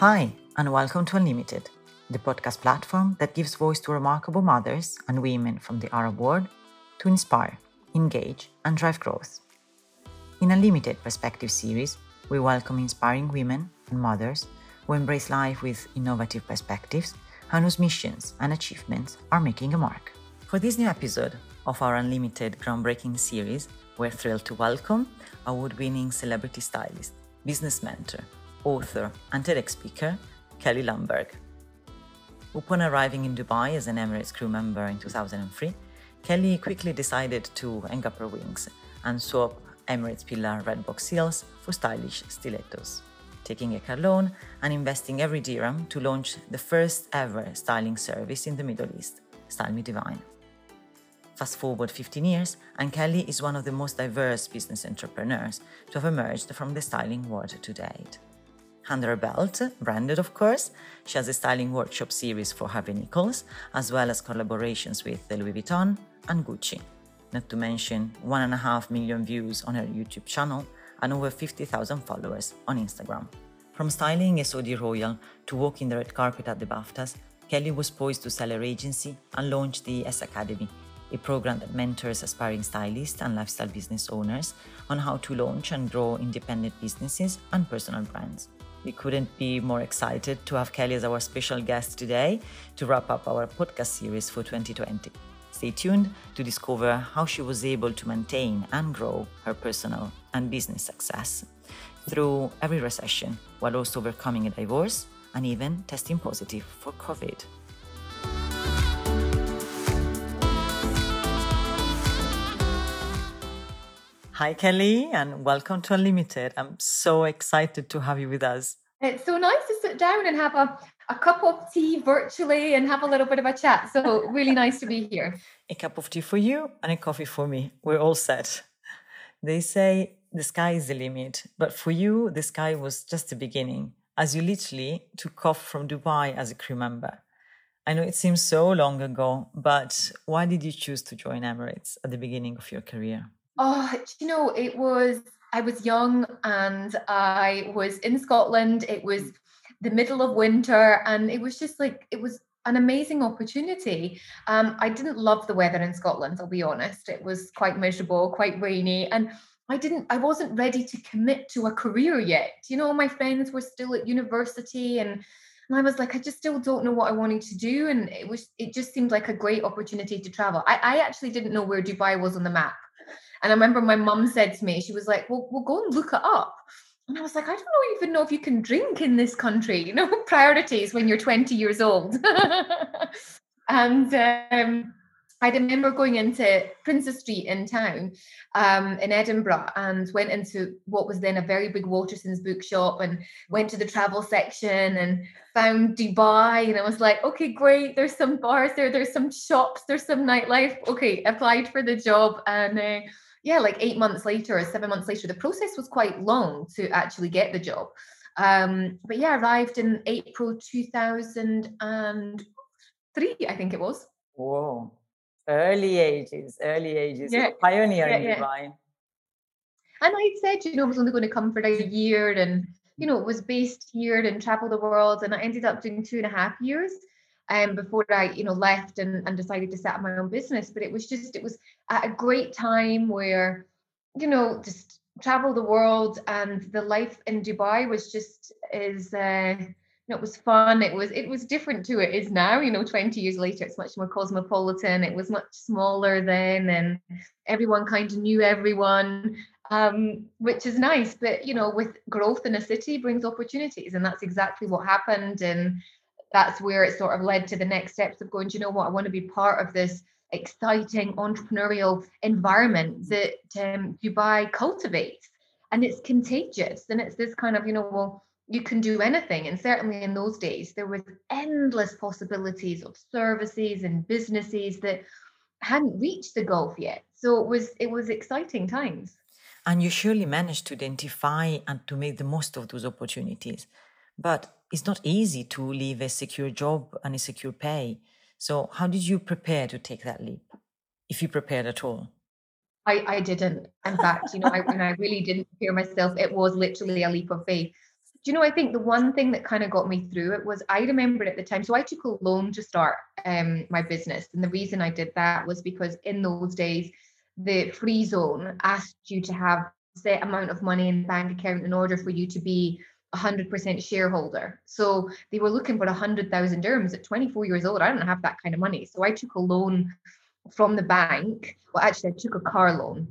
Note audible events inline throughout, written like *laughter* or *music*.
Hi, and welcome to Unlimited, the podcast platform that gives voice to remarkable mothers and women from the Arab world to inspire, engage, and drive growth. In Unlimited Perspective series, we welcome inspiring women and mothers who embrace life with innovative perspectives and whose missions and achievements are making a mark. For this new episode of our Unlimited Groundbreaking series, we're thrilled to welcome award winning celebrity stylist, business mentor, author, and TEDx speaker, Kelly Lundberg. Upon arriving in Dubai as an Emirates crew member in 2003, Kelly quickly decided to hang up her wings and swap Emirates Pillar red box seals for stylish stilettos, taking a car loan and investing every dirham to launch the first ever styling service in the Middle East, Style Me Divine. Fast forward 15 years, and Kelly is one of the most diverse business entrepreneurs to have emerged from the styling world to date. Under her belt, branded of course, she has a styling workshop series for Harvey Nichols, as well as collaborations with Louis Vuitton and Gucci. Not to mention 1.5 million views on her YouTube channel and over 50,000 followers on Instagram. From styling a Saudi royal to walking the red carpet at the BAFTAs, Kelly was poised to sell her agency and launch the S Academy, a program that mentors aspiring stylists and lifestyle business owners on how to launch and grow independent businesses and personal brands. We couldn't be more excited to have Kelly as our special guest today to wrap up our podcast series for 2020. Stay tuned to discover how she was able to maintain and grow her personal and business success through every recession while also overcoming a divorce and even testing positive for COVID. Hi, Kelly, and welcome to Unlimited. I'm so excited to have you with us. It's so nice to sit down and have a, a cup of tea virtually and have a little bit of a chat. So, really nice to be here. A cup of tea for you and a coffee for me. We're all set. They say the sky is the limit, but for you, the sky was just the beginning, as you literally took off from Dubai as a crew member. I know it seems so long ago, but why did you choose to join Emirates at the beginning of your career? Oh, you know, it was, I was young and I was in Scotland. It was the middle of winter and it was just like, it was an amazing opportunity. Um, I didn't love the weather in Scotland, I'll be honest. It was quite miserable, quite rainy. And I didn't, I wasn't ready to commit to a career yet. You know, my friends were still at university and and I was like, I just still don't know what I wanted to do. And it was, it just seemed like a great opportunity to travel. I, I actually didn't know where Dubai was on the map. And I remember my mum said to me, she was like, well, we'll go and look it up. And I was like, I don't even know if you can drink in this country, you know, *laughs* priorities when you're 20 years old. *laughs* and um, I remember going into Princes Street in town um, in Edinburgh and went into what was then a very big Waterstone's bookshop and went to the travel section and found Dubai. And I was like, okay, great. There's some bars there, there's some shops, there's some nightlife. Okay, applied for the job. And uh, yeah, like eight months later or seven months later, the process was quite long to actually get the job. Um, but yeah, arrived in April 2003, I think it was. Whoa, early ages, early ages, yeah. pioneer yeah, in yeah. Dubai. And I said, you know, I was only going to come for a year and, you know, it was based here and travel the world. And I ended up doing two and a half years um, before I, you know, left and, and decided to set up my own business. But it was just, it was at a great time where, you know, just travel the world and the life in Dubai was just is uh you know, it was fun. It was it was different to it is now. You know, 20 years later, it's much more cosmopolitan. It was much smaller then, and everyone kind of knew everyone, um, which is nice. But you know, with growth in a city brings opportunities, and that's exactly what happened. And that's where it sort of led to the next steps of going, you know what, I want to be part of this exciting entrepreneurial environment that um, Dubai cultivates. And it's contagious. And it's this kind of, you know, well, you can do anything. And certainly in those days, there was endless possibilities of services and businesses that hadn't reached the Gulf yet. So it was it was exciting times. And you surely managed to identify and to make the most of those opportunities. But it's not easy to leave a secure job and a secure pay. So, how did you prepare to take that leap, if you prepared at all? I, I didn't. In fact, you know, I, when I really didn't prepare myself, it was literally a leap of faith. do you know, I think the one thing that kind of got me through it was I remembered at the time. So I took a loan to start um, my business. And the reason I did that was because in those days, the free zone asked you to have a set amount of money in the bank account in order for you to be 100% shareholder. So they were looking for 100,000 dirhams at 24 years old. I don't have that kind of money. So I took a loan from the bank. Well, actually, I took a car loan.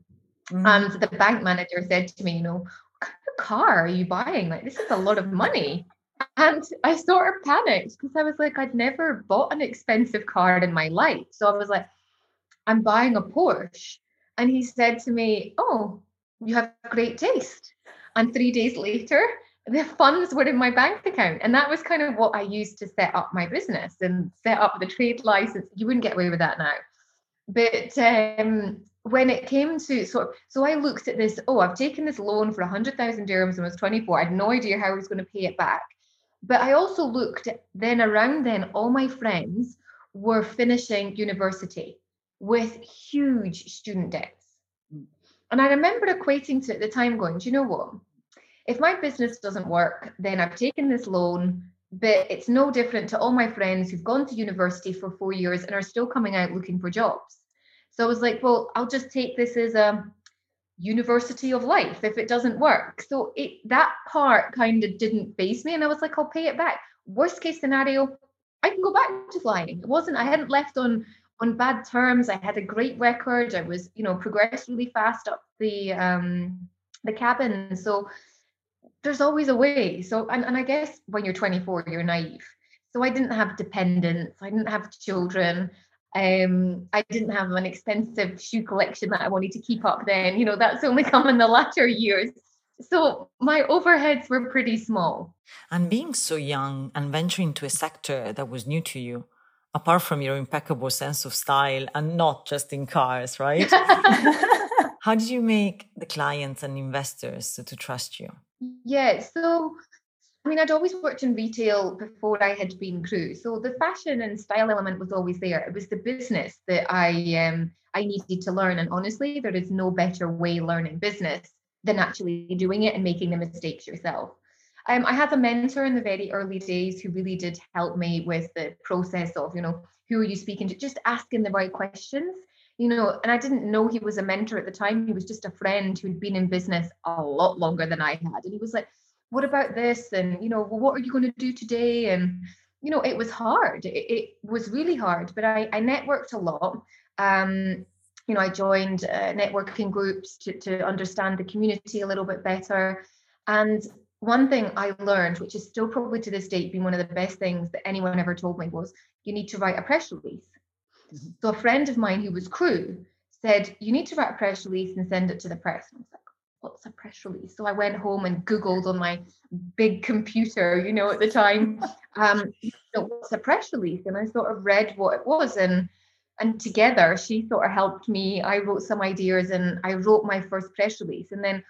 Mm-hmm. And the bank manager said to me, you know, what kind of car are you buying? Like, this is a lot of money. And I sort of panicked because I was like, I'd never bought an expensive car in my life. So I was like, I'm buying a Porsche. And he said to me, Oh, you have great taste. And three days later, the funds were in my bank account. And that was kind of what I used to set up my business and set up the trade license. You wouldn't get away with that now. But um, when it came to sort of, so I looked at this, oh, I've taken this loan for 100,000 dirhams and I was 24. I had no idea how I was going to pay it back. But I also looked at, then around then, all my friends were finishing university with huge student debts. And I remember equating to at the time going, do you know what? If my business doesn't work, then I've taken this loan, but it's no different to all my friends who've gone to university for four years and are still coming out looking for jobs. So I was like, well, I'll just take this as a university of life if it doesn't work. So it that part kind of didn't base me. And I was like, I'll pay it back. Worst case scenario, I can go back to flying. It wasn't, I hadn't left on on bad terms. I had a great record. I was, you know, progressed really fast up the um, the cabin. So there's always a way. So and, and I guess when you're 24, you're naive. So I didn't have dependents. I didn't have children. Um, I didn't have an expensive shoe collection that I wanted to keep up then. You know, that's only *laughs* come in the latter years. So my overheads were pretty small. And being so young and venturing into a sector that was new to you, apart from your impeccable sense of style and not just in cars, right? *laughs* How did you make the clients and investors to trust you? Yeah, so I mean, I'd always worked in retail before I had been crew, so the fashion and style element was always there. It was the business that I um, I needed to learn, and honestly, there is no better way learning business than actually doing it and making the mistakes yourself. Um, I had a mentor in the very early days who really did help me with the process of, you know, who are you speaking to? Just asking the right questions, you know. And I didn't know he was a mentor at the time. He was just a friend who'd been in business a lot longer than I had. And he was like, what about this? And, you know, well, what are you going to do today? And, you know, it was hard. It, it was really hard, but I, I networked a lot. Um, you know, I joined uh, networking groups to, to understand the community a little bit better. And one thing I learned, which is still probably to this date been one of the best things that anyone ever told me, was you need to write a press release. So a friend of mine who was crew said, You need to write a press release and send it to the press. And I was like, What's a press release? So I went home and Googled on my big computer, you know, at the time, *laughs* um, what's a press release? And I sort of read what it was and and together she sort of helped me. I wrote some ideas and I wrote my first press release. And then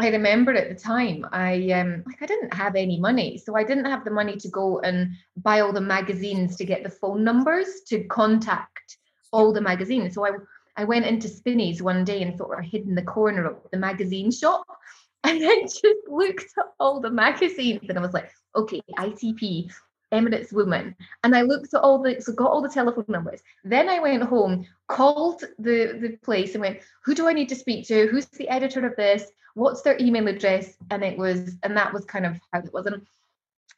I remember at the time I um like I didn't have any money, so I didn't have the money to go and buy all the magazines to get the phone numbers to contact all the magazines. So I I went into Spinneys one day and sort of hid in the corner of the magazine shop *laughs* and then just looked at all the magazines and I was like, okay, ITP, Emirates Woman. And I looked at all the so got all the telephone numbers. Then I went home, called the, the place and went, who do I need to speak to? Who's the editor of this? what's their email address? And it was, and that was kind of how it was. And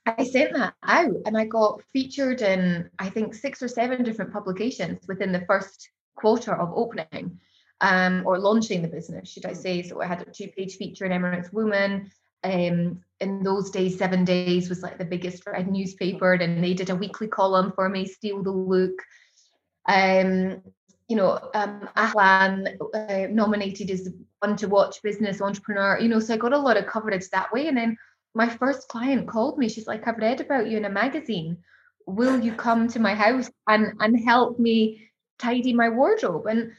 I sent that out and I got featured in, I think, six or seven different publications within the first quarter of opening um, or launching the business, should I say. So I had a two page feature in Emirates Woman. Um, in those days, seven days was like the biggest red newspaper, and they did a weekly column for me, Steal the Look. Um, you know, um, Ahlan uh, nominated as one to watch business entrepreneur, you know, so I got a lot of coverage that way. And then my first client called me. She's like, I've read about you in a magazine. Will you come to my house and, and help me tidy my wardrobe? And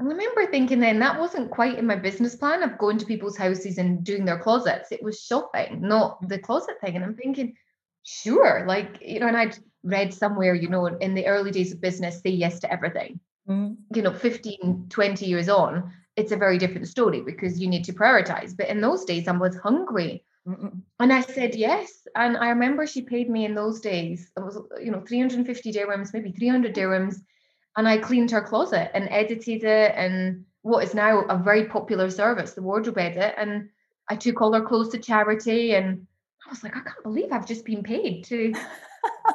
I remember thinking then that wasn't quite in my business plan of going to people's houses and doing their closets. It was shopping, not the closet thing. And I'm thinking, sure, like, you know, and I'd read somewhere, you know, in the early days of business, say yes to everything mm. you know 15 20 years on it's a very different story because you need to prioritize but in those days i was hungry Mm-mm. And I said yes. And I remember she paid me in those days, it was, you know, 350 dirhams, maybe 300 dirhams. And I cleaned her closet and edited it and what is now a very popular service, the wardrobe edit. And I took all her clothes to charity. And I was like, I can't believe I've just been paid to.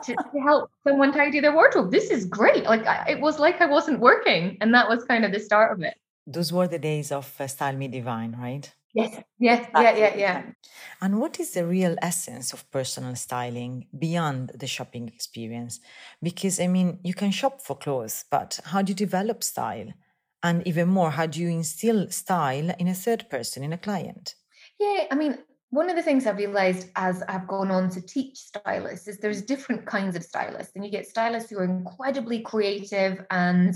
to, *laughs* to, help someone tidy their wardrobe. This is great. Like I, it was like I wasn't working, and that was kind of the start of it. Those were the days of uh, Style Me Divine, right? Yes, yes, yeah, yeah, yeah. And what is the real essence of personal styling beyond the shopping experience? Because, I mean, you can shop for clothes, but how do you develop style? And even more, how do you instill style in a third person, in a client? Yeah, I mean, one of the things I've realized as I've gone on to teach stylists is there's different kinds of stylists, and you get stylists who are incredibly creative and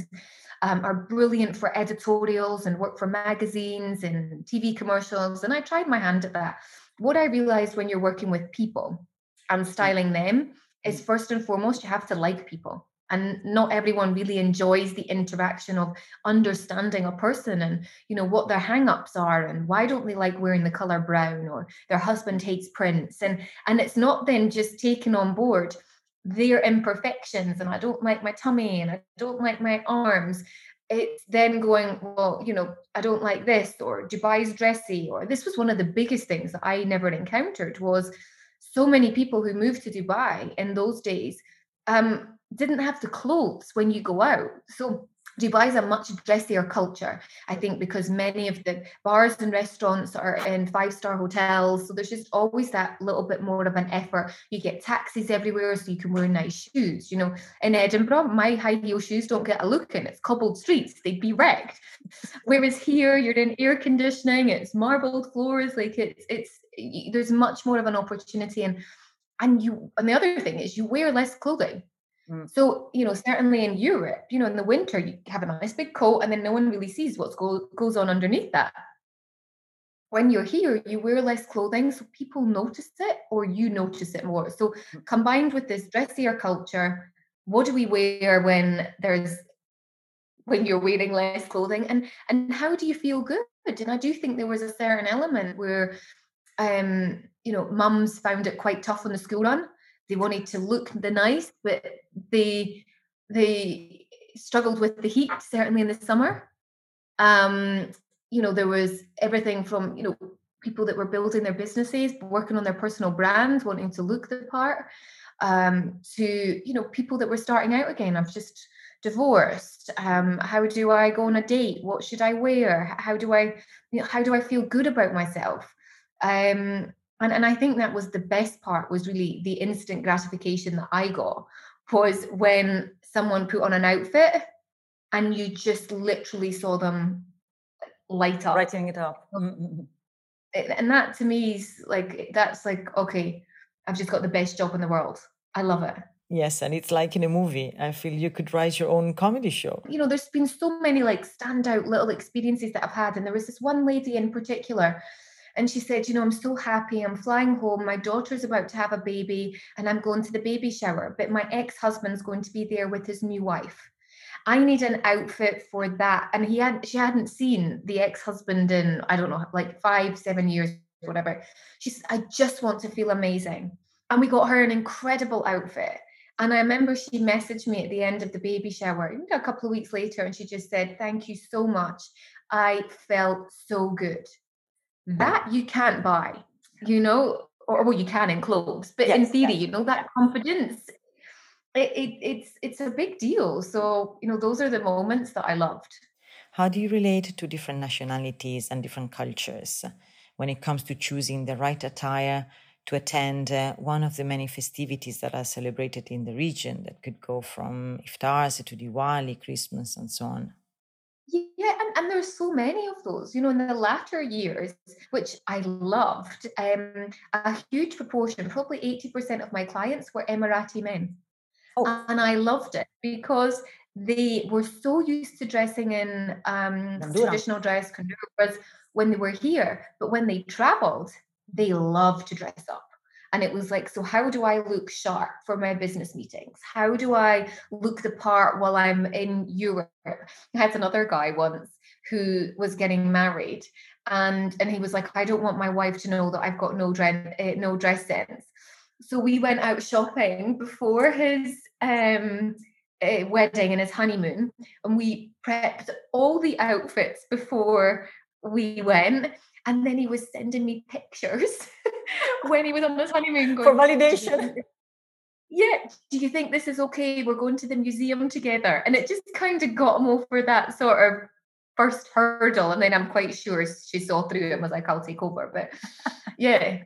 um, are brilliant for editorials and work for magazines and TV commercials. And I tried my hand at that. What I realized when you're working with people and styling them is first and foremost, you have to like people. And not everyone really enjoys the interaction of understanding a person and you know what their hang-ups are and why don't they like wearing the color brown or their husband hates prints and and it's not then just taken on board their imperfections and I don't like my tummy and I don't like my arms, it's then going, well, you know, I don't like this or Dubai's dressy or this was one of the biggest things that I never encountered was so many people who moved to Dubai in those days um, didn't have the clothes when you go out. So Dubai is a much dressier culture, I think, because many of the bars and restaurants are in five star hotels. So there's just always that little bit more of an effort. You get taxis everywhere, so you can wear nice shoes. You know, in Edinburgh, my high heel shoes don't get a look in. It's cobbled streets, they'd be wrecked. Whereas here, you're in air conditioning, it's marbled floors, like it's, it's, there's much more of an opportunity. And, and you, and the other thing is you wear less clothing Mm. So, you know, certainly in Europe, you know, in the winter, you have a nice big coat and then no one really sees what go- goes on underneath that. When you're here, you wear less clothing, so people notice it or you notice it more. So, mm. combined with this dressier culture, what do we wear when there's when you're wearing less clothing and and how do you feel good and i do think there was a certain element where um you know mums found it quite tough on the school run they wanted to look the nice, but they they struggled with the heat, certainly in the summer. Um, you know, there was everything from, you know, people that were building their businesses, working on their personal brand, wanting to look the part, um, to, you know, people that were starting out again. I've just divorced. Um, how do I go on a date? What should I wear? How do I, you know, how do I feel good about myself? Um, and and i think that was the best part was really the instant gratification that i got was when someone put on an outfit and you just literally saw them light up writing it up mm-hmm. and that to me is like that's like okay i've just got the best job in the world i love it Yes, and it's like in a movie. I feel you could write your own comedy show. You know, there's been so many like standout little experiences that I've had. And there was this one lady in particular and she said, You know, I'm so happy. I'm flying home. My daughter's about to have a baby and I'm going to the baby shower, but my ex husband's going to be there with his new wife. I need an outfit for that. And he had she hadn't seen the ex-husband in, I don't know, like five, seven years, whatever. She said, I just want to feel amazing. And we got her an incredible outfit. And I remember she messaged me at the end of the baby shower, a couple of weeks later, and she just said, Thank you so much. I felt so good that you can't buy you know or well you can in clothes but yes, in theory yes. you know that confidence it, it, it's it's a big deal so you know those are the moments that i loved how do you relate to different nationalities and different cultures when it comes to choosing the right attire to attend uh, one of the many festivities that are celebrated in the region that could go from iftars to Diwali, Christmas, and so on? Yeah, and, and there's so many of those. You know, in the latter years, which I loved, um, a huge proportion, probably 80% of my clients were Emirati men. Oh. And I loved it because they were so used to dressing in um, traditional dress, kanduras, when they were here. But when they traveled, they loved to dress up. And it was like, so how do I look sharp for my business meetings? How do I look the part while I'm in Europe? I had another guy once who was getting married and and he was like i don't want my wife to know that i've got no dress uh, no dress sense so we went out shopping before his um uh, wedding and his honeymoon and we prepped all the outfits before we went and then he was sending me pictures *laughs* when he was on his honeymoon going, for validation. yeah do you think this is okay? We're going to the museum together. And it just kind of got him over that sort of first hurdle, and then I'm quite sure she saw through it and was like, I'll take over. But *laughs* yeah.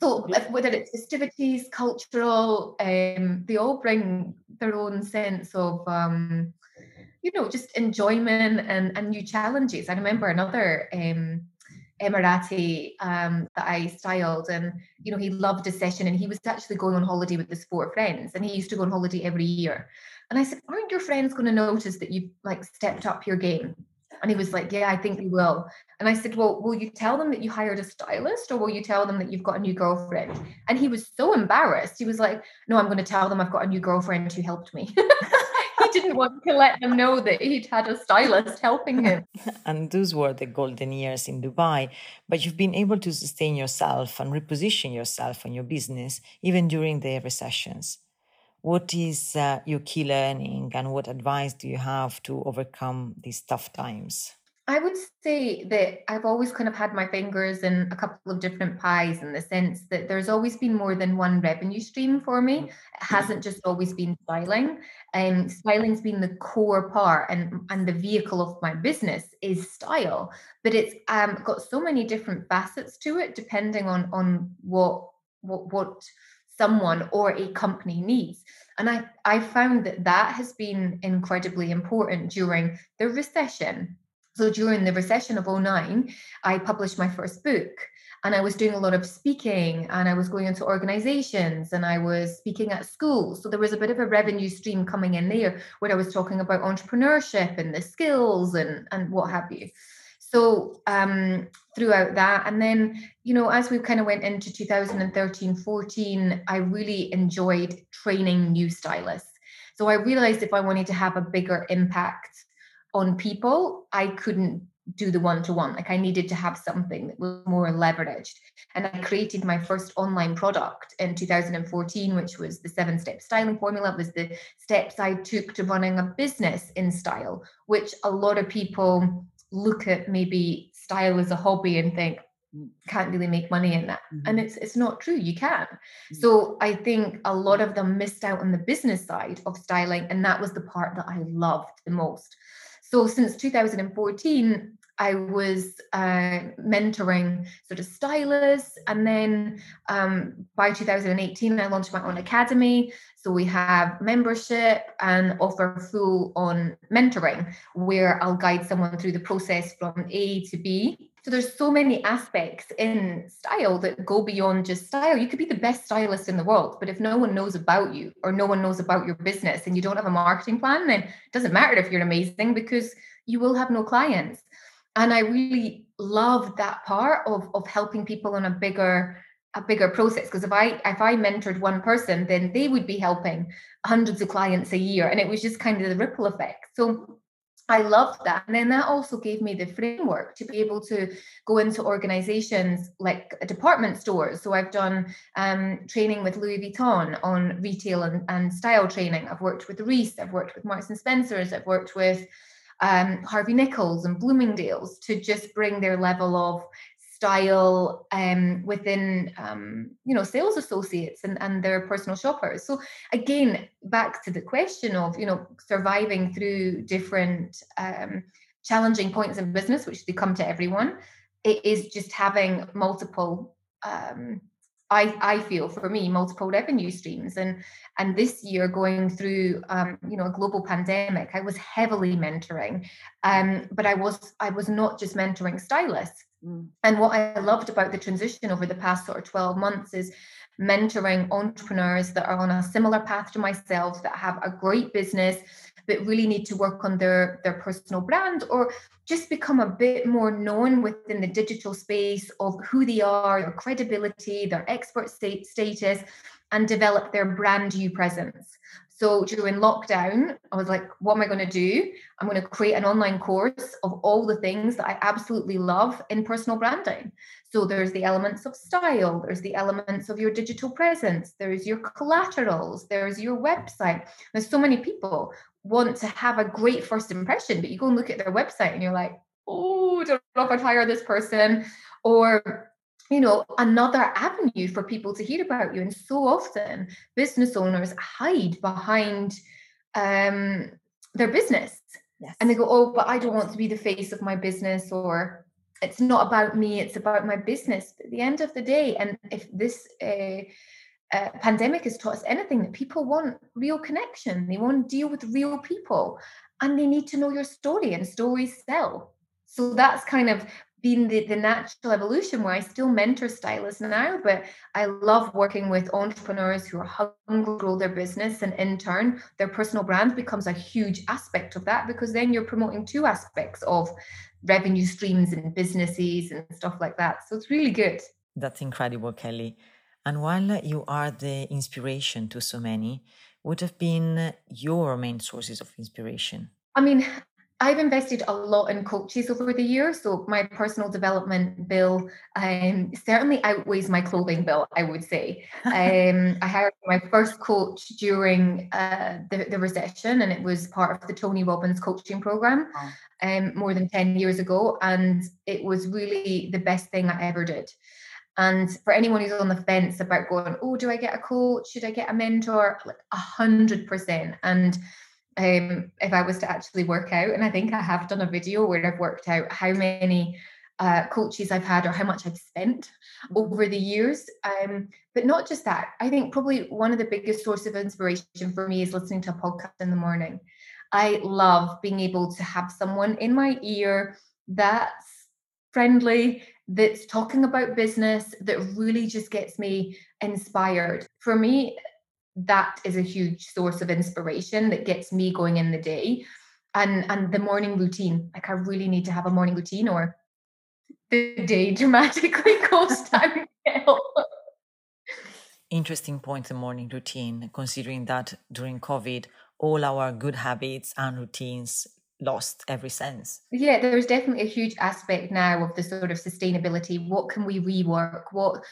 So whether it's festivities, cultural, um, they all bring their own sense of um, you know, just enjoyment and, and new challenges. I remember another um Emirati um, that I styled, and you know, he loved a session, and he was actually going on holiday with his four friends, and he used to go on holiday every year. And I said, "Aren't your friends going to notice that you've like stepped up your game?" And he was like, Yeah, I think we will. And I said, Well, will you tell them that you hired a stylist or will you tell them that you've got a new girlfriend? And he was so embarrassed. He was like, No, I'm going to tell them I've got a new girlfriend who helped me. *laughs* he didn't want to let them know that he'd had a stylist helping him. *laughs* and those were the golden years in Dubai. But you've been able to sustain yourself and reposition yourself and your business even during the recessions. What is uh, your key learning and what advice do you have to overcome these tough times? I would say that I've always kind of had my fingers in a couple of different pies in the sense that there's always been more than one revenue stream for me. Mm-hmm. It hasn't just always been styling. And um, styling's been the core part and, and the vehicle of my business is style. But it's um, got so many different facets to it depending on on what what what someone or a company needs. And I, I found that that has been incredibly important during the recession. So during the recession of 09, I published my first book and I was doing a lot of speaking and I was going into organizations and I was speaking at schools. So there was a bit of a revenue stream coming in there where I was talking about entrepreneurship and the skills and, and what have you so um, throughout that. And then you know as we kind of went into 2013 14 i really enjoyed training new stylists. So i realized if i wanted to have a bigger impact on people i couldn't do the one-to-one. Like i needed to have something that was more leveraged. And i created my first online product in 2014 which was the seven step styling formula. It was the steps i took to running a business in style which a lot of people look at maybe style as a hobby and think mm, can't really make money in that mm-hmm. and it's it's not true you can mm-hmm. so i think a lot of them missed out on the business side of styling and that was the part that i loved the most so since 2014 I was uh, mentoring sort of stylists. And then um, by 2018, I launched my own academy. So we have membership and offer full on mentoring where I'll guide someone through the process from A to B. So there's so many aspects in style that go beyond just style. You could be the best stylist in the world, but if no one knows about you or no one knows about your business and you don't have a marketing plan, then it doesn't matter if you're amazing because you will have no clients and i really love that part of of helping people on a bigger a bigger process because if i if i mentored one person then they would be helping hundreds of clients a year and it was just kind of the ripple effect so I loved that. And then that also gave me the framework to be able to go into organizations like department stores. So I've done um, training with Louis Vuitton on retail and, and style training. I've worked with Reiss, I've worked with Marks and Spencer's, I've worked with um, Harvey Nichols and Bloomingdale's to just bring their level of style um, within um, you know sales associates and, and their personal shoppers. So again back to the question of you know surviving through different um, challenging points in business which they come to everyone it is just having multiple um, I, I feel for me multiple revenue streams. And and this year going through um, you know a global pandemic I was heavily mentoring. Um, but I was I was not just mentoring stylists. Mm. and what I loved about the transition over the past sort of 12 months is mentoring entrepreneurs that are on a similar path to myself that have a great business but really need to work on their their personal brand or just become a bit more known within the digital space of who they are, their credibility, their expert state status, and develop their brand new presence. So during lockdown, I was like, what am I going to do? I'm going to create an online course of all the things that I absolutely love in personal branding. So there's the elements of style, there's the elements of your digital presence, there's your collaterals, there's your website. There's so many people want to have a great first impression, but you go and look at their website and you're like, oh, don't know if I'd hire this person. Or you know, another avenue for people to hear about you. And so often business owners hide behind um, their business. Yes. And they go, oh, but I don't want to be the face of my business, or it's not about me, it's about my business. But at the end of the day, and if this uh, uh, pandemic has taught us anything, that people want real connection, they want to deal with real people, and they need to know your story, and stories sell. So that's kind of been the, the natural evolution where I still mentor stylists now, but I love working with entrepreneurs who are hungry to grow their business. And in turn, their personal brand becomes a huge aspect of that because then you're promoting two aspects of revenue streams and businesses and stuff like that. So it's really good. That's incredible, Kelly. And while you are the inspiration to so many, would have been your main sources of inspiration? I mean, I've invested a lot in coaches over the years. So my personal development bill um, certainly outweighs my clothing bill, I would say. *laughs* Um, I hired my first coach during uh, the, the, recession, and it was part of the Tony Robbins coaching program um, more than 10 years ago. And it was really the best thing I ever did. And for anyone who's on the fence about going, oh, do I get a coach? Should I get a mentor? Like a hundred percent. And um, if I was to actually work out. And I think I have done a video where I've worked out how many uh, coaches I've had or how much I've spent over the years. Um, but not just that. I think probably one of the biggest source of inspiration for me is listening to a podcast in the morning. I love being able to have someone in my ear that's friendly, that's talking about business, that really just gets me inspired. For me, that is a huge source of inspiration that gets me going in the day. And and the morning routine like i really need to have a morning routine or the day dramatically *laughs* goes downhill interesting point the morning routine considering that during covid all our good habits and routines lost every sense. Yeah, there's definitely a huge aspect now of the sort of sustainability. What can we rework? What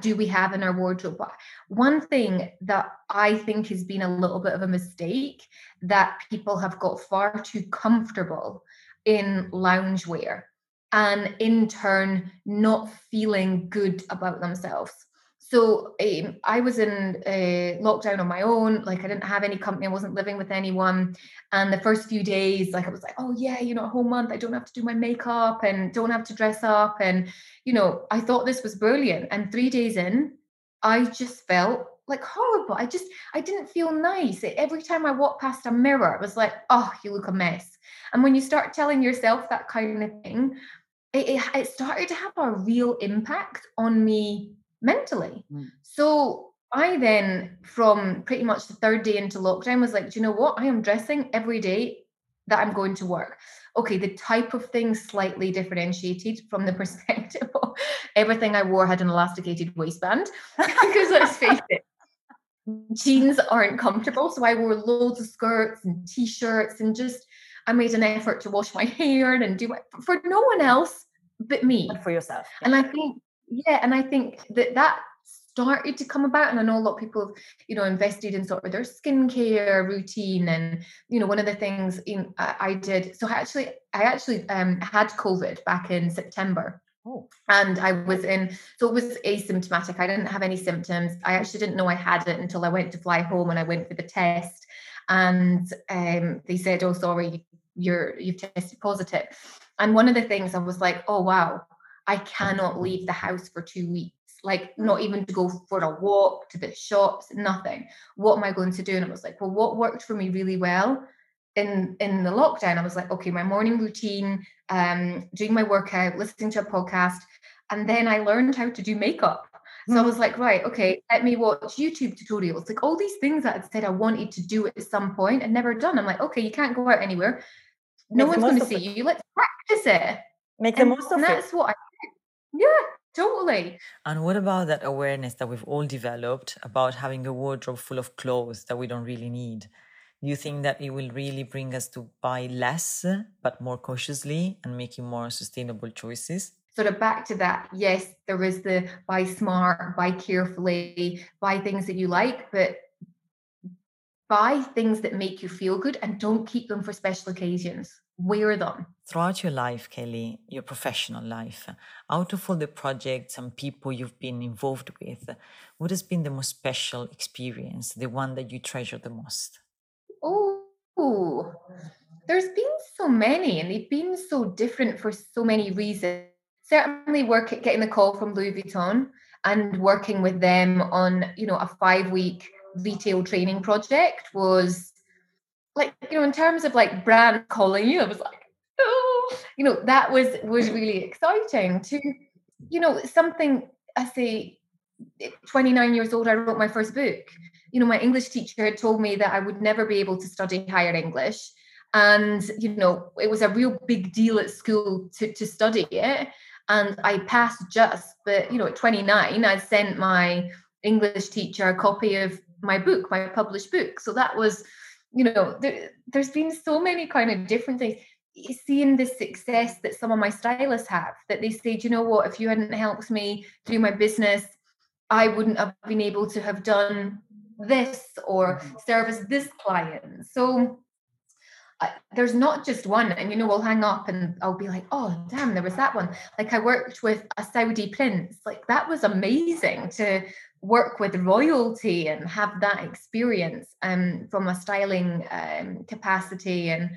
do we have in our wardrobe? One thing that I think has been a little bit of a mistake that people have got far too comfortable in loungewear and in turn not feeling good about themselves so um, I was in uh, lockdown on my own. Like I didn't have any company. I wasn't living with anyone. And the first few days, like I was like, oh yeah, you know, a whole month. I don't have to do my makeup and don't have to dress up. And you know, I thought this was brilliant. And three days in, I just felt like horrible. I just I didn't feel nice. Every time I walked past a mirror, it was like, oh, you look a mess. And when you start telling yourself that kind of thing, it, it, it started to have a real impact on me mentally. Mm. So I then, from pretty much the third day into lockdown, was like, do you know what? I am dressing every day that I'm going to work. Okay, the type of thing slightly differentiated from the *laughs* perspective of everything I wore had an elasticated waistband. *laughs* because let's face it, jeans aren't comfortable. So I wore loads of skirts and t-shirts and just I made an effort to wash my *laughs* hair and do it for no one else but me. for yourself. Yeah. And I think yeah and i think that that started to come about and i know a lot of people have you know invested in sort of their skincare routine and you know one of the things in, I, I did so i actually i actually um, had covid back in september Oh. And I was in, so it was asymptomatic. I didn't have any symptoms. I actually didn't know I had it until I went to fly home and I went for the test. And um, they said, "Oh, sorry, you're you've tested positive." And one of the things I was like, "Oh wow, I cannot leave the house for two weeks. Like not even to go for a walk to the shops, nothing. What am I going to do? And I was like, well, what worked for me really well in in the lockdown? I was like, okay, my morning routine, um, doing my workout, listening to a podcast, and then I learned how to do makeup. So I mm-hmm. was like, right, okay, let me watch YouTube tutorials. Like all these things that I said I wanted to do at some point and never done. I'm like, okay, you can't go out anywhere. No Make one's going to see you. Let's practice it. Make the most of it. That's what I yeah, Totally. And what about that awareness that we've all developed about having a wardrobe full of clothes that we don't really need? Do you think that it will really bring us to buy less, but more cautiously and making more sustainable choices? Sort of back to that, yes, there is the buy smart, buy carefully, buy things that you like, but buy things that make you feel good and don't keep them for special occasions. Wear them. Throughout your life, Kelly, your professional life, out of all the projects and people you've been involved with, what has been the most special experience, the one that you treasure the most? Oh, there's been so many, and they've been so different for so many reasons. Certainly, work at getting the call from Louis Vuitton and working with them on, you know, a five-week retail training project was like, you know, in terms of like brand calling you, I was like, oh, you know, that was was really exciting. To, you know, something I say, eh, 29 years old, I wrote my first book you know, my English teacher had told me that I would never be able to study higher English. And, you know, it was a real big deal at school to, to study it. And I passed just, but, you know, at 29, I sent my English teacher a copy of my book, my published book. So that was, you know, there, there's been so many kind of different things. Seeing the success that some of my stylists have, that they say, you know what, if you hadn't helped me do my business, I wouldn't have been able to have done this or mm-hmm. service this client. So uh, there's not just one, and you know, we'll hang up and I'll be like, oh, damn, there was that one. Like I worked with a Saudi prince, like that was amazing to work with royalty and have that experience um, from a styling um, capacity. And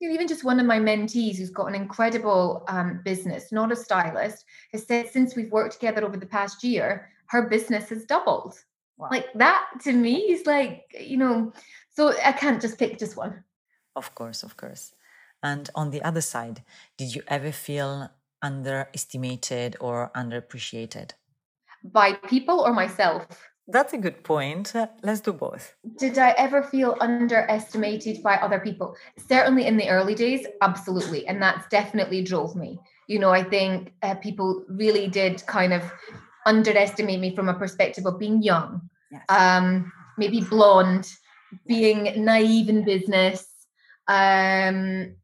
you know, even just one of my mentees who's got an incredible um, business, not a stylist, has said since we've worked together over the past year, her business has doubled. Wow. Like that to me is like, you know, so I can't just pick just one. Of course, of course. And on the other side, did you ever feel underestimated or underappreciated? By people or myself? That's a good point. Let's do both. Did I ever feel underestimated by other people? Certainly in the early days, absolutely. And that's definitely drove me. You know, I think uh, people really did kind of underestimate me from a perspective of being young, yes. um, maybe blonde, being naive in business. Um,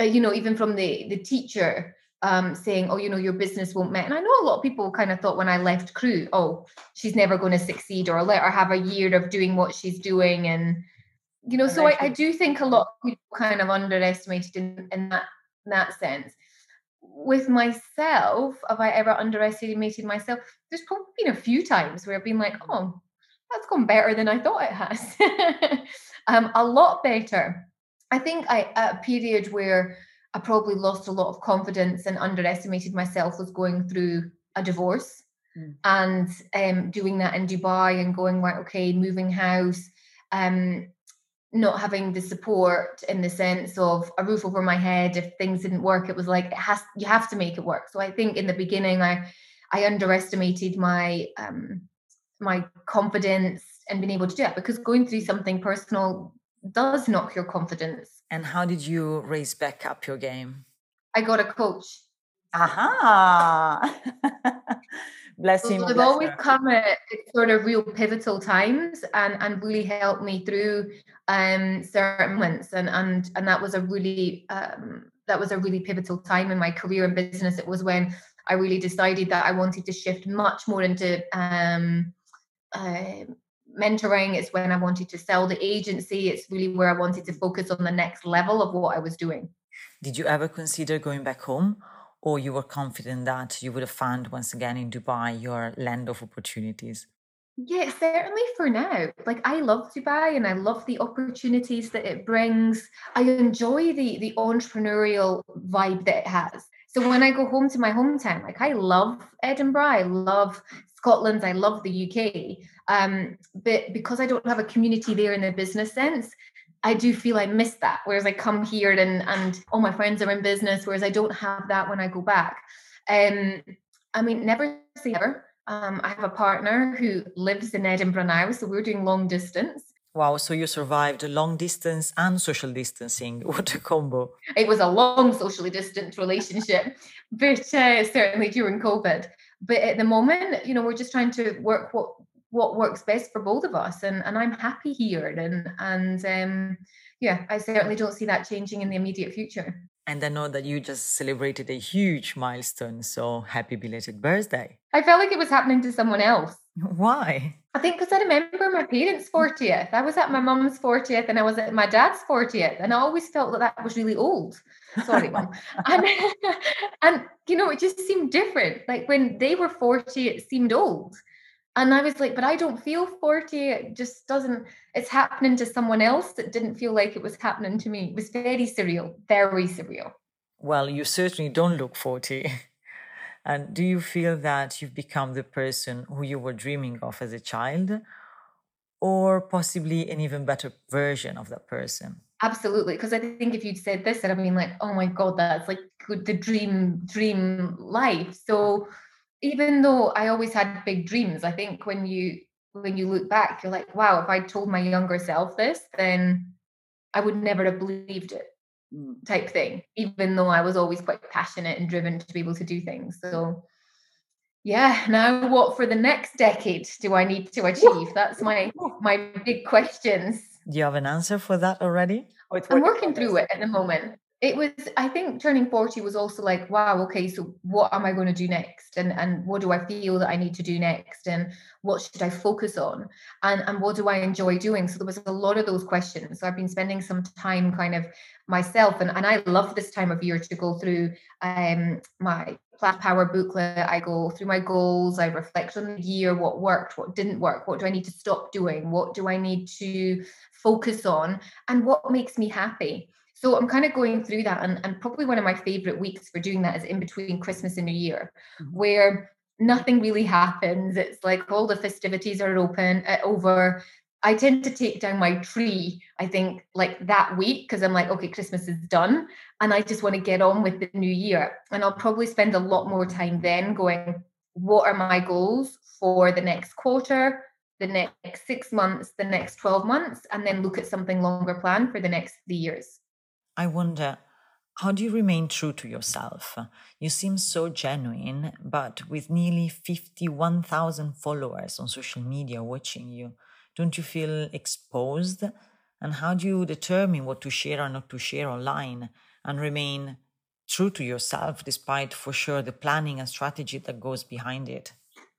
uh, you know, even from the the teacher um, saying, "Oh, you know, your business won't met." And I know a lot of people kind of thought when I left crew, "Oh, she's never going to succeed," or let her have a year of doing what she's doing, and you know. So I, I do think a lot of people kind of underestimated in, in that in that sense with myself, have I ever underestimated myself? There's probably been a few times where I've been like, oh, that's gone better than I thought it has. *laughs* um, a lot better. I think I at a period where I probably lost a lot of confidence and underestimated myself was going through a divorce mm. and um, doing that in Dubai and going right, okay, moving house. Um, not having the support in the sense of a roof over my head if things didn't work it was like it has you have to make it work so i think in the beginning i i underestimated my um my confidence and being able to do it because going through something personal does knock your confidence and how did you raise back up your game i got a coach aha *laughs* bless him. So they've always her. come at sort of real pivotal times and and really helped me through um certain moments and and and that was a really um that was a really pivotal time in my career and business. It was when I really decided that I wanted to shift much more into um uh, mentoring. It's when I wanted to sell the agency. It's really where I wanted to focus on the next level of what I was doing. Did you ever consider going back home or you were confident that you would have found once again in Dubai your land of opportunities? Yeah, certainly for now. Like I love Dubai and I love the opportunities that it brings. I enjoy the the entrepreneurial vibe that it has. So when I go home to my hometown, like I love Edinburgh, I love Scotland, I love the UK. Um, but because I don't have a community there in the business sense, I do feel I miss that. Whereas I come here and and all my friends are in business, whereas I don't have that when I go back. Um, I mean, never say never. Um, I have a partner who lives in Edinburgh now, so we're doing long distance. Wow, so you survived long distance and social distancing. *laughs* What a combo. It was a long socially distant relationship, *laughs* but uh, certainly during COVID. but at the moment you know we're just trying to work what what works best for both of us and and i'm happy here and and um yeah i certainly don't see that changing in the immediate future and I know that you just celebrated a huge milestone. So happy belated birthday. I felt like it was happening to someone else. Why? I think because I remember my parents' 40th. I was at my mum's 40th and I was at my dad's 40th. And I always felt that that was really old. Sorry, mum. *laughs* And, *laughs* and, you know, it just seemed different. Like when they were 40, it seemed old. And I was like, but I don't feel 40. It just doesn't, it's happening to someone else that didn't feel like it was happening to me. It was very surreal, very surreal. Well, you certainly don't look 40. *laughs* and do you feel that you've become the person who you were dreaming of as a child? Or possibly an even better version of that person? Absolutely. Because I think if you'd said this, I'd have been like, oh my God, that's like the dream, dream life. So even though I always had big dreams, I think when you when you look back, you're like, wow, if I told my younger self this, then I would never have believed it, mm. type thing. Even though I was always quite passionate and driven to be able to do things. So yeah, *laughs* now what for the next decade do I need to achieve? That's my *laughs* my big questions. Do you have an answer for that already? I'm working through it at the moment it was i think turning 40 was also like wow okay so what am i going to do next and and what do i feel that i need to do next and what should i focus on and and what do i enjoy doing so there was a lot of those questions so i've been spending some time kind of myself and, and i love this time of year to go through um my Plan Power booklet. I go through my goals. I reflect on the year, what worked, what didn't work, what do I need to stop doing, what do I need to focus on, and what makes me happy. So I'm kind of going through that. And, and probably one of my favorite weeks for doing that is in between Christmas and New Year, mm-hmm. where nothing really happens. It's like all the festivities are open, uh, over. I tend to take down my tree, I think, like that week, because I'm like, okay, Christmas is done. And I just want to get on with the new year. And I'll probably spend a lot more time then going, what are my goals for the next quarter, the next six months, the next 12 months, and then look at something longer plan for the next three years. I wonder, how do you remain true to yourself? You seem so genuine, but with nearly 51,000 followers on social media watching you, don't you feel exposed? And how do you determine what to share or not to share online and remain true to yourself despite, for sure, the planning and strategy that goes behind it?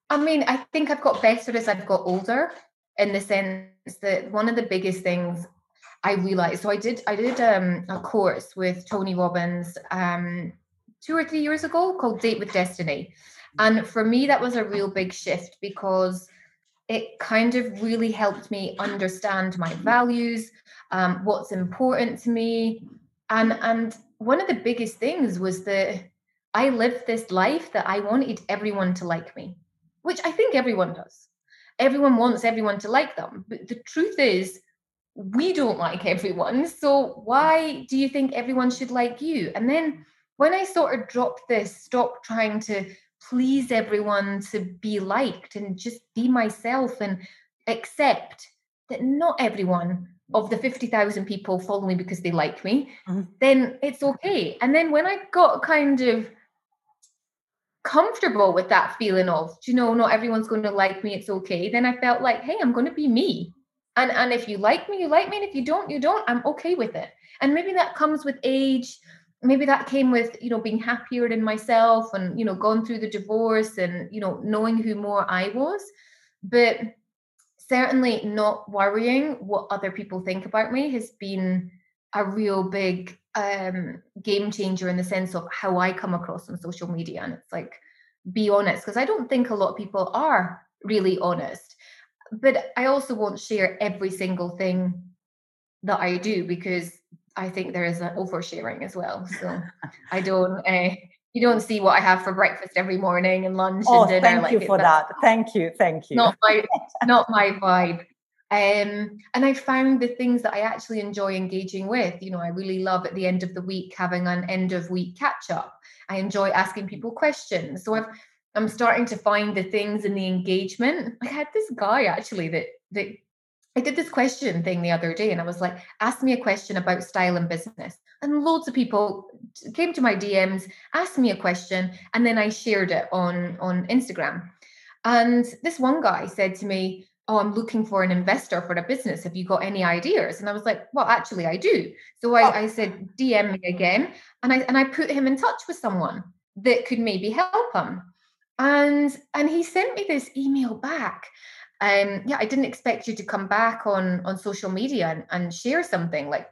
I mean, I think I've got better as I've got older in the sense that one of the biggest things I realized. So I did I did um, a course with Tony Robbins um, two or three years ago called Date with Destiny, and for me that was a real big shift because it kind of really helped me understand my values, um, what's important to me, and and one of the biggest things was that I lived this life that I wanted everyone to like me, which I think everyone does. Everyone wants everyone to like them, but the truth is we don't like everyone. So why do you think everyone should like you? And then when I sort of dropped this, stop trying to please everyone to be liked and just be myself and accept that not everyone of the 50,000 people follow me because they like me, mm-hmm. then it's okay. And then when I got kind of comfortable with that feeling of, you know, not everyone's going to like me, it's okay, then I felt like, hey, I'm going to be me and and if you like me you like me and if you don't you don't i'm okay with it. And maybe that comes with age. Maybe that came with you know being happier in myself and you know going through the divorce and you know knowing who more i was. But certainly not worrying what other people think about me has been a real big um, game changer in the sense of how i come across on social media. And it's like be honest because i don't think a lot of people are really honest but I also won't share every single thing that I do because I think there is an oversharing as well. So I *laughs* don't. Uh, you don't see what I have for breakfast every morning and lunch oh, and dinner. Thank like you for that. Thank you. Thank you. Not my *laughs* not my vibe. Um, and I found the things that I actually enjoy engaging with. You know, I really love at the end of the week having an end of week catch up. I enjoy asking people questions. So I've I'm starting to find the things in the engagement. I had this guy actually that that I did this question thing the other day and I was like, ask me a question about style and business. And loads of people came to my DMs, asked me a question, and then I shared it on, on Instagram. And this one guy said to me, Oh, I'm looking for an investor for a business. Have you got any ideas? And I was like, Well, actually, I do. So I, oh. I said, DM me again. And I and I put him in touch with someone that could maybe help him. And and he sent me this email back um, yeah, I didn't expect you to come back on on social media and, and share something like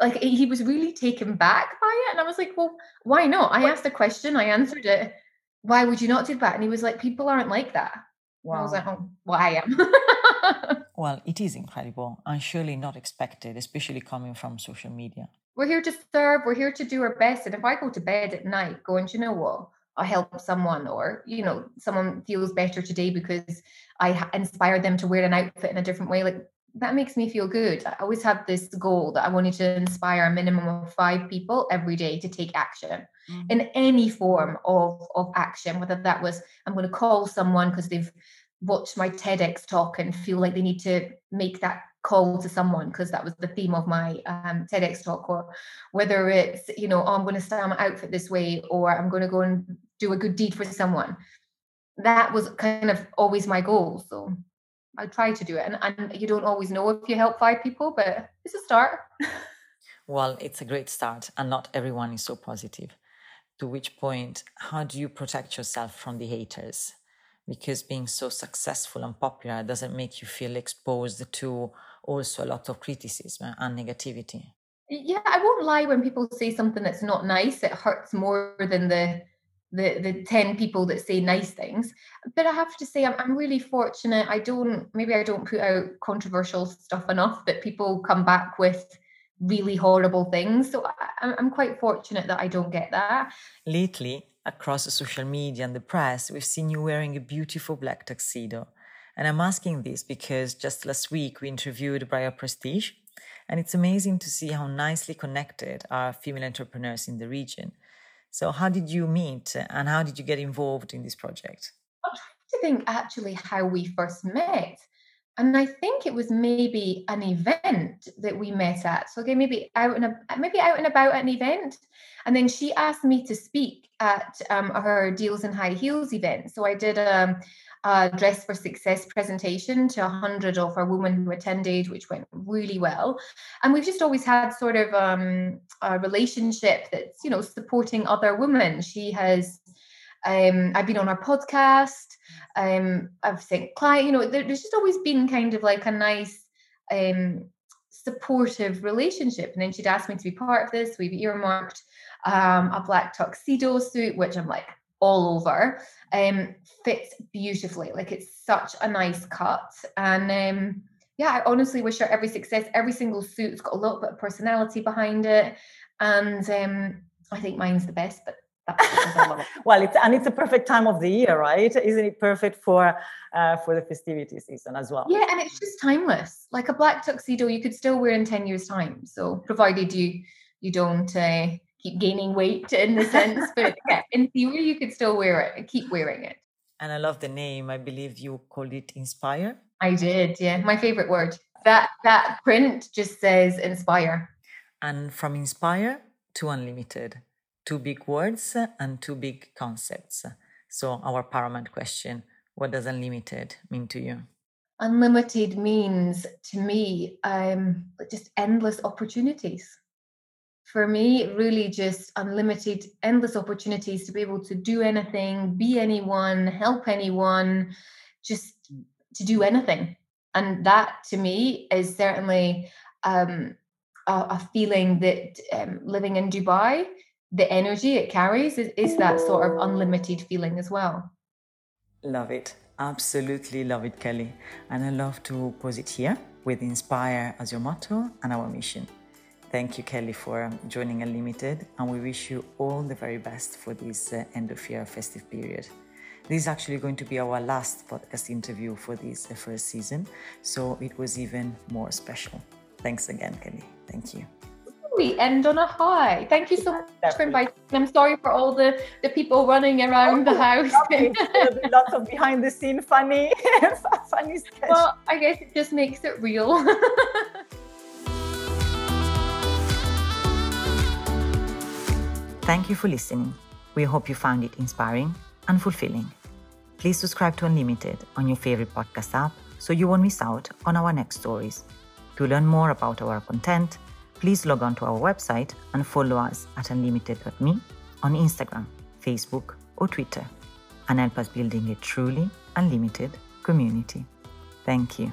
like he was really taken back by it. And I was like, well, why not? I asked a question, I answered it. Why would you not do that? And he was like, people aren't like that. Wow. I was like, oh, well, I am. well, it is incredible and surely not expected, especially coming from social media. We're here to serve, we're here to do our best. And if I go to bed at night going, you know what? I help someone, or you know, someone feels better today because I inspire them to wear an outfit in a different way. Like that makes me feel good. I always had this goal that I wanted to inspire a minimum of five people every day to take action mm-hmm. in any form of of action, whether that was I'm going to call someone because they've watched my TEDx talk and feel like they need to make that call to someone because that was the theme of my um, TEDx talk, or whether it's you know oh, I'm going to style my outfit this way, or I'm going to go and do a good deed for someone. That was kind of always my goal. So I try to do it, and, and you don't always know if you help five people, but it's a start. well, it's a great start, and not everyone is so positive. To which point, how do you protect yourself from the haters? Because being so successful and popular doesn't make you feel exposed to also a lot of criticism and negativity. Yeah, I won't lie when people say something that's not nice, it hurts more than the the the 10 people that say nice things. But i have to say I'm, I'm really fortunate. I don't maybe i don't put out controversial stuff enough that people come back with really horrible things. So I, i'm quite fortunate that i don't get that. Lately across the social media and the press we've seen you wearing a beautiful black tuxedo and I'm asking this because just last week we interviewed Briar Prestige, and it's amazing to see how nicely connected are female entrepreneurs in the region. So, how did you meet and how did you get involved in this project? I'm trying to think actually how we first met. And I think it was maybe an event that we met at. So again, maybe out and maybe out and about at an event, and then she asked me to speak at um, her Deals in High Heels event. So I did a, um, uh, Dress for Success presentation to 100 of our women who attended, which went really well. And we've just always had sort of um, a relationship that's, you know, supporting other women. She has, um, I've been on her podcast. Um, I've sent client, you know, there, there's just always been kind of like a nice, um, supportive relationship. And then she'd asked me to be part of this. We've earmarked um, a black tuxedo suit, which I'm like, all over. Um, fits beautifully. Like it's such a nice cut. And um, yeah, I honestly wish her every success. Every single suit's got a little bit of personality behind it. And um, I think mine's the best, but *laughs* well, it's and it's a perfect time of the year, right? Isn't it perfect for uh, for the festivity season as well? Yeah, and it's just timeless. Like a black tuxedo, you could still wear in ten years' time. So, provided you you don't uh, keep gaining weight in the sense, but *laughs* yeah, in theory, you could still wear it, keep wearing it. And I love the name. I believe you called it Inspire. I did, yeah. My favorite word. That that print just says inspire. And from inspire to unlimited, two big words and two big concepts. So our paramount question: What does unlimited mean to you? Unlimited means to me um, just endless opportunities for me, really just unlimited, endless opportunities to be able to do anything, be anyone, help anyone, just to do anything. And that to me is certainly um, a, a, feeling that um, living in Dubai, the energy it carries is, is that sort of unlimited feeling as well. Love it. Absolutely love it, Kelly. And I love to pose it here with Inspire as your motto and our mission. Thank you, Kelly, for joining Unlimited, and we wish you all the very best for this uh, end of year festive period. This is actually going to be our last podcast interview for this uh, first season, so it was even more special. Thanks again, Kelly. Thank you. We end on a high. Thank you so much for inviting me. I'm sorry for all the, the people running around oh, the house. *laughs* lots of behind the scene funny, *laughs* funny sketch. Well, I guess it just makes it real. *laughs* Thank you for listening. We hope you found it inspiring and fulfilling. Please subscribe to Unlimited on your favorite podcast app so you won't miss out on our next stories. To learn more about our content, please log on to our website and follow us at unlimited.me on Instagram, Facebook, or Twitter, and help us building a truly unlimited community. Thank you.